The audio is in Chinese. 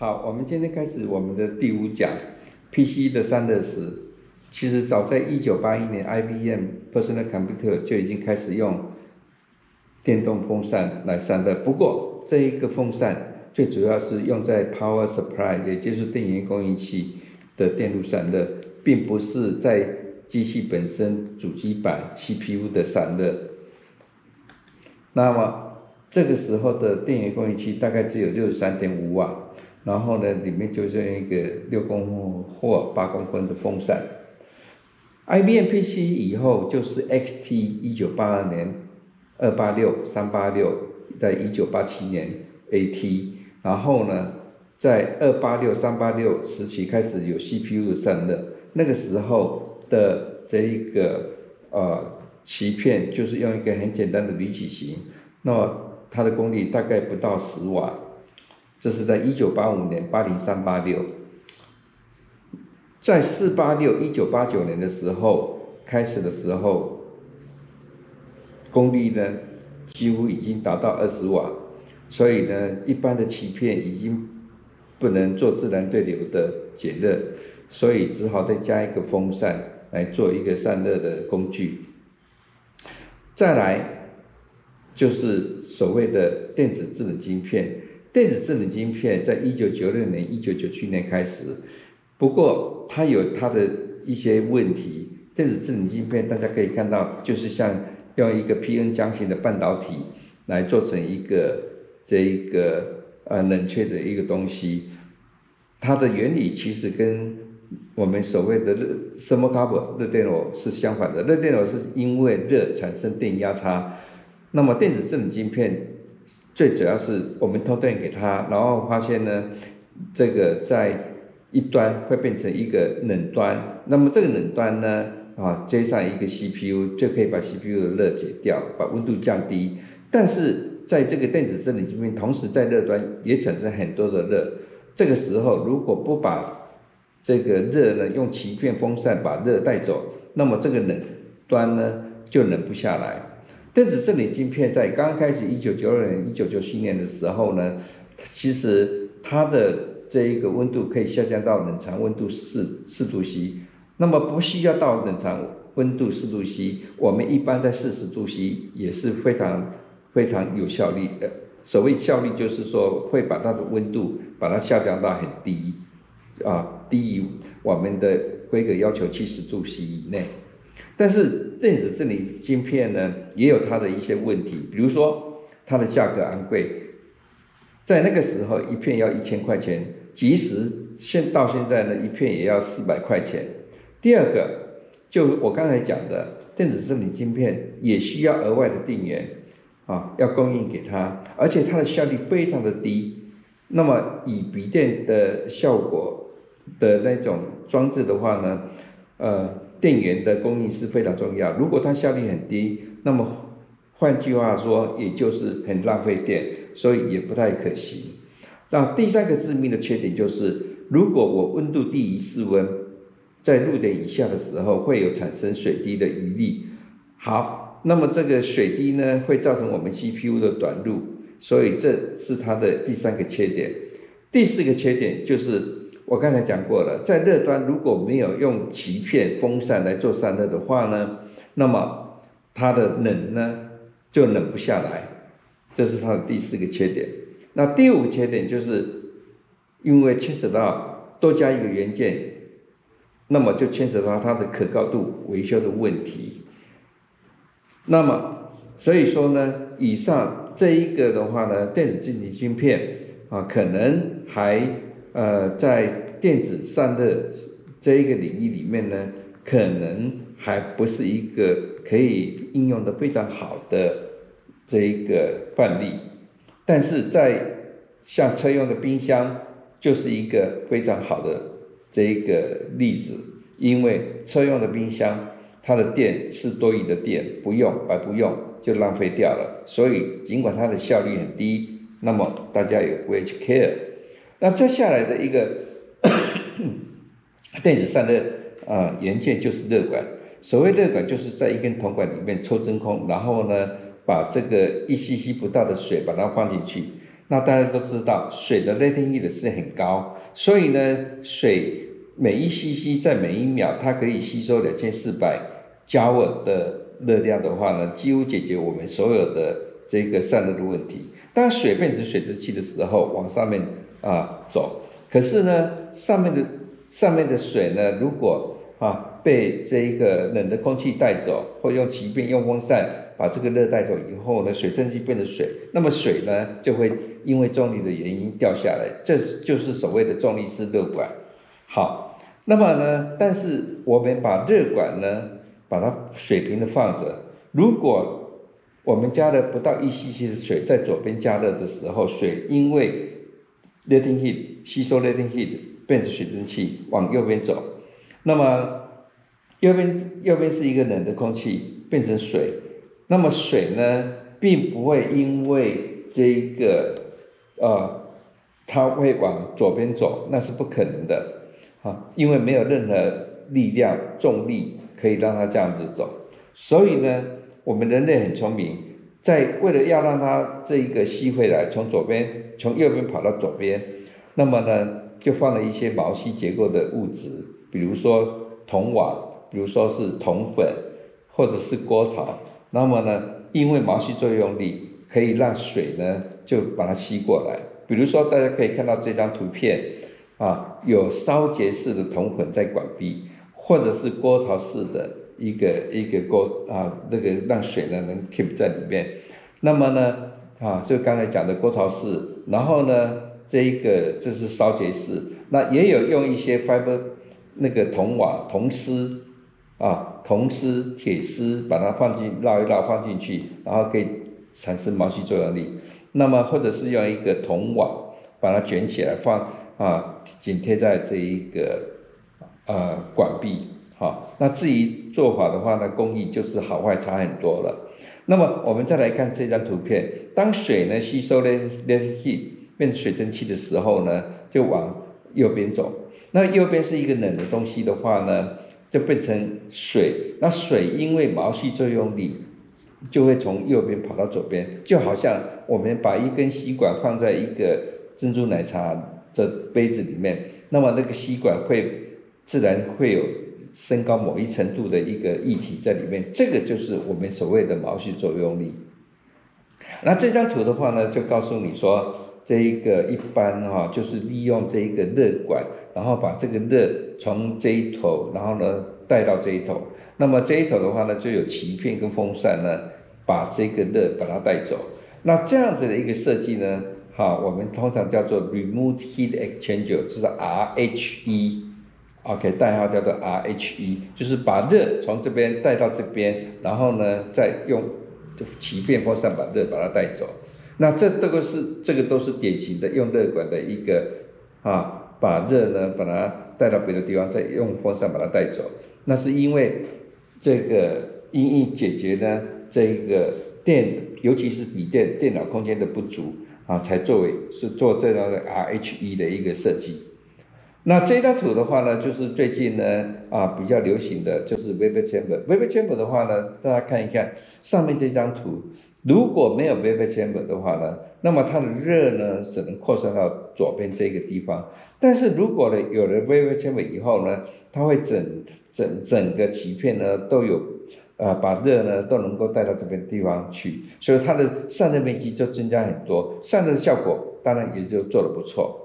好，我们今天开始我们的第五讲，PC 的散热史。其实早在一九八一年，IBM Personal Computer 就已经开始用电动风扇来散热。不过这一个风扇最主要是用在 Power Supply，也就是电源供应器的电路散热，并不是在机器本身主机板 CPU 的散热。那么这个时候的电源供应器大概只有六十三点五瓦，然后呢，里面就是一个六公分或八公分的风扇。IBM PC 以后就是 XT，一九八二年二八六、三八六，在一九八七年 AT，然后呢，在二八六、三八六时期开始有 CPU 的散热，那个时候的这一个呃鳍片就是用一个很简单的铝矩形，那么它的功率大概不到十瓦，这是在一九八五年八零三八六。在四八六一九八九年的时候开始的时候，功率呢几乎已经达到二十瓦，所以呢一般的鳍片已经不能做自然对流的解热，所以只好再加一个风扇来做一个散热的工具。再来就是所谓的电子智能晶片，电子智能晶片在一九九六年、一九九七年开始。不过它有它的一些问题，电子智能晶片大家可以看到，就是像用一个 P-N 浆型的半导体来做成一个这一个呃冷却的一个东西，它的原理其实跟我们所谓的热 thermocouple 热电偶是相反的，热电偶是因为热产生电压差，那么电子智能晶片最主要是我们偷电给它，然后发现呢，这个在一端会变成一个冷端，那么这个冷端呢，啊，接上一个 CPU 就可以把 CPU 的热解掉，把温度降低。但是在这个电子智能晶片，同时在热端也产生很多的热。这个时候如果不把这个热呢用鳍片风扇把热带走，那么这个冷端呢就冷不下来。电子智能晶片在刚刚开始一九九二年、一九九七年的时候呢，其实它的这一个温度可以下降到冷藏温度四四度 C，那么不需要到冷藏温度四度 C，我们一般在四十度 C 也是非常非常有效率的。所谓效率就是说会把它的温度把它下降到很低，啊，低于我们的规格要求七十度 C 以内。但是电子这里晶片呢也有它的一些问题，比如说它的价格昂贵，在那个时候一片要一千块钱。即使现到现在呢，一片也要四百块钱。第二个，就我刚才讲的，电子智能晶片也需要额外的电源啊，要供应给它，而且它的效率非常的低。那么以笔电的效果的那种装置的话呢，呃，电源的供应是非常重要。如果它效率很低，那么换句话说，也就是很浪费电，所以也不太可行。那第三个致命的缺点就是，如果我温度低于室温，在六点以下的时候，会有产生水滴的余力。好，那么这个水滴呢，会造成我们 CPU 的短路，所以这是它的第三个缺点。第四个缺点就是，我刚才讲过了，在热端如果没有用鳍片风扇来做散热的话呢，那么它的冷呢就冷不下来，这是它的第四个缺点。那第五个缺点就是，因为牵扯到多加一个元件，那么就牵扯到它的可靠度、维修的问题。那么，所以说呢，以上这一个的话呢，电子晶体芯片啊，可能还呃在电子散热这一个领域里面呢，可能还不是一个可以应用的非常好的这一个范例。但是在像车用的冰箱就是一个非常好的这一个例子，因为车用的冰箱它的电是多余的电，不用白不用就浪费掉了，所以尽管它的效率很低，那么大家也不会去 care。那接下来的一个 电子散热啊元件就是热管，所谓热管就是在一根铜管里面抽真空，然后呢。把这个一 cc 不到的水把它放进去，那大家都知道，水的 latent heat 是很高，所以呢，水每一 cc 在每一秒，它可以吸收两千四百焦耳的热量的话呢，几乎解决我们所有的这个散热的问题。当水变成水蒸气的时候，往上面啊走，可是呢，上面的上面的水呢，如果啊被这一个冷的空气带走，或用气变用风扇。把这个热带走以后呢，水蒸气变成水，那么水呢就会因为重力的原因掉下来，这就是所谓的重力式热管。好，那么呢，但是我们把热管呢把它水平的放着，如果我们加了不到一 cc 的水在左边加热的时候，水因为 latent heat 吸收 latent heat 变成水蒸气往右边走，那么右边右边是一个冷的空气变成水。那么水呢，并不会因为这个，呃，它会往左边走，那是不可能的，啊，因为没有任何力量、重力可以让它这样子走。所以呢，我们人类很聪明，在为了要让它这一个吸回来，从左边、从右边跑到左边，那么呢，就放了一些毛细结构的物质，比如说铜瓦，比如说是铜粉，或者是锅槽。那么呢，因为毛细作用力可以让水呢就把它吸过来。比如说，大家可以看到这张图片，啊，有烧结式的铜粉在管壁，或者是锅槽式的一个一个锅啊，那个让水呢能 keep 在里面。那么呢，啊，就刚才讲的锅槽式，然后呢，这一个这是烧结式，那也有用一些 fiber 那个铜瓦铜丝。啊，铜丝、铁丝，把它放进绕一绕放进去，然后可以产生毛细作用力。那么或者是用一个铜网把它卷起来放啊，紧贴在这一个呃管壁。好，那至于做法的话呢，工艺就是好坏差很多了。那么我们再来看这张图片，当水呢吸收了 let heat 变水蒸气的时候呢，就往右边走。那右边是一个冷的东西的话呢？就变成水，那水因为毛细作用力，就会从右边跑到左边，就好像我们把一根吸管放在一个珍珠奶茶的杯子里面，那么那个吸管会自然会有升高某一程度的一个液体在里面，这个就是我们所谓的毛细作用力。那这张图的话呢，就告诉你说。这一个一般哈，就是利用这一个热管，然后把这个热从这一头，然后呢带到这一头。那么这一头的话呢，就有鳍片跟风扇呢，把这个热把它带走。那这样子的一个设计呢，哈，我们通常叫做 remote heat exchanger，就是 OK，代号叫做 RHE，就是把热从这边带到这边，然后呢再用鳍变风扇把热把它带走。那这这个是这个都是典型的用热管的一个啊，把热呢把它带到别的地方，再用风扇把它带走。那是因为这个因应解决呢这个电，尤其是笔电电脑空间的不足啊，才作为是做这样的 RHE 的一个设计。那这张图的话呢，就是最近呢啊比较流行的就是 vapor chamber。vapor chamber 的话呢，大家看一看上面这张图。如果没有 vapor chamber 的话呢，那么它的热呢只能扩散到左边这个地方。但是如果呢有了 vapor chamber 以后呢，它会整整整个鳍片呢都有，呃把热呢都能够带到这边地方去，所以它的散热面积就增加很多，散热效果当然也就做得不错。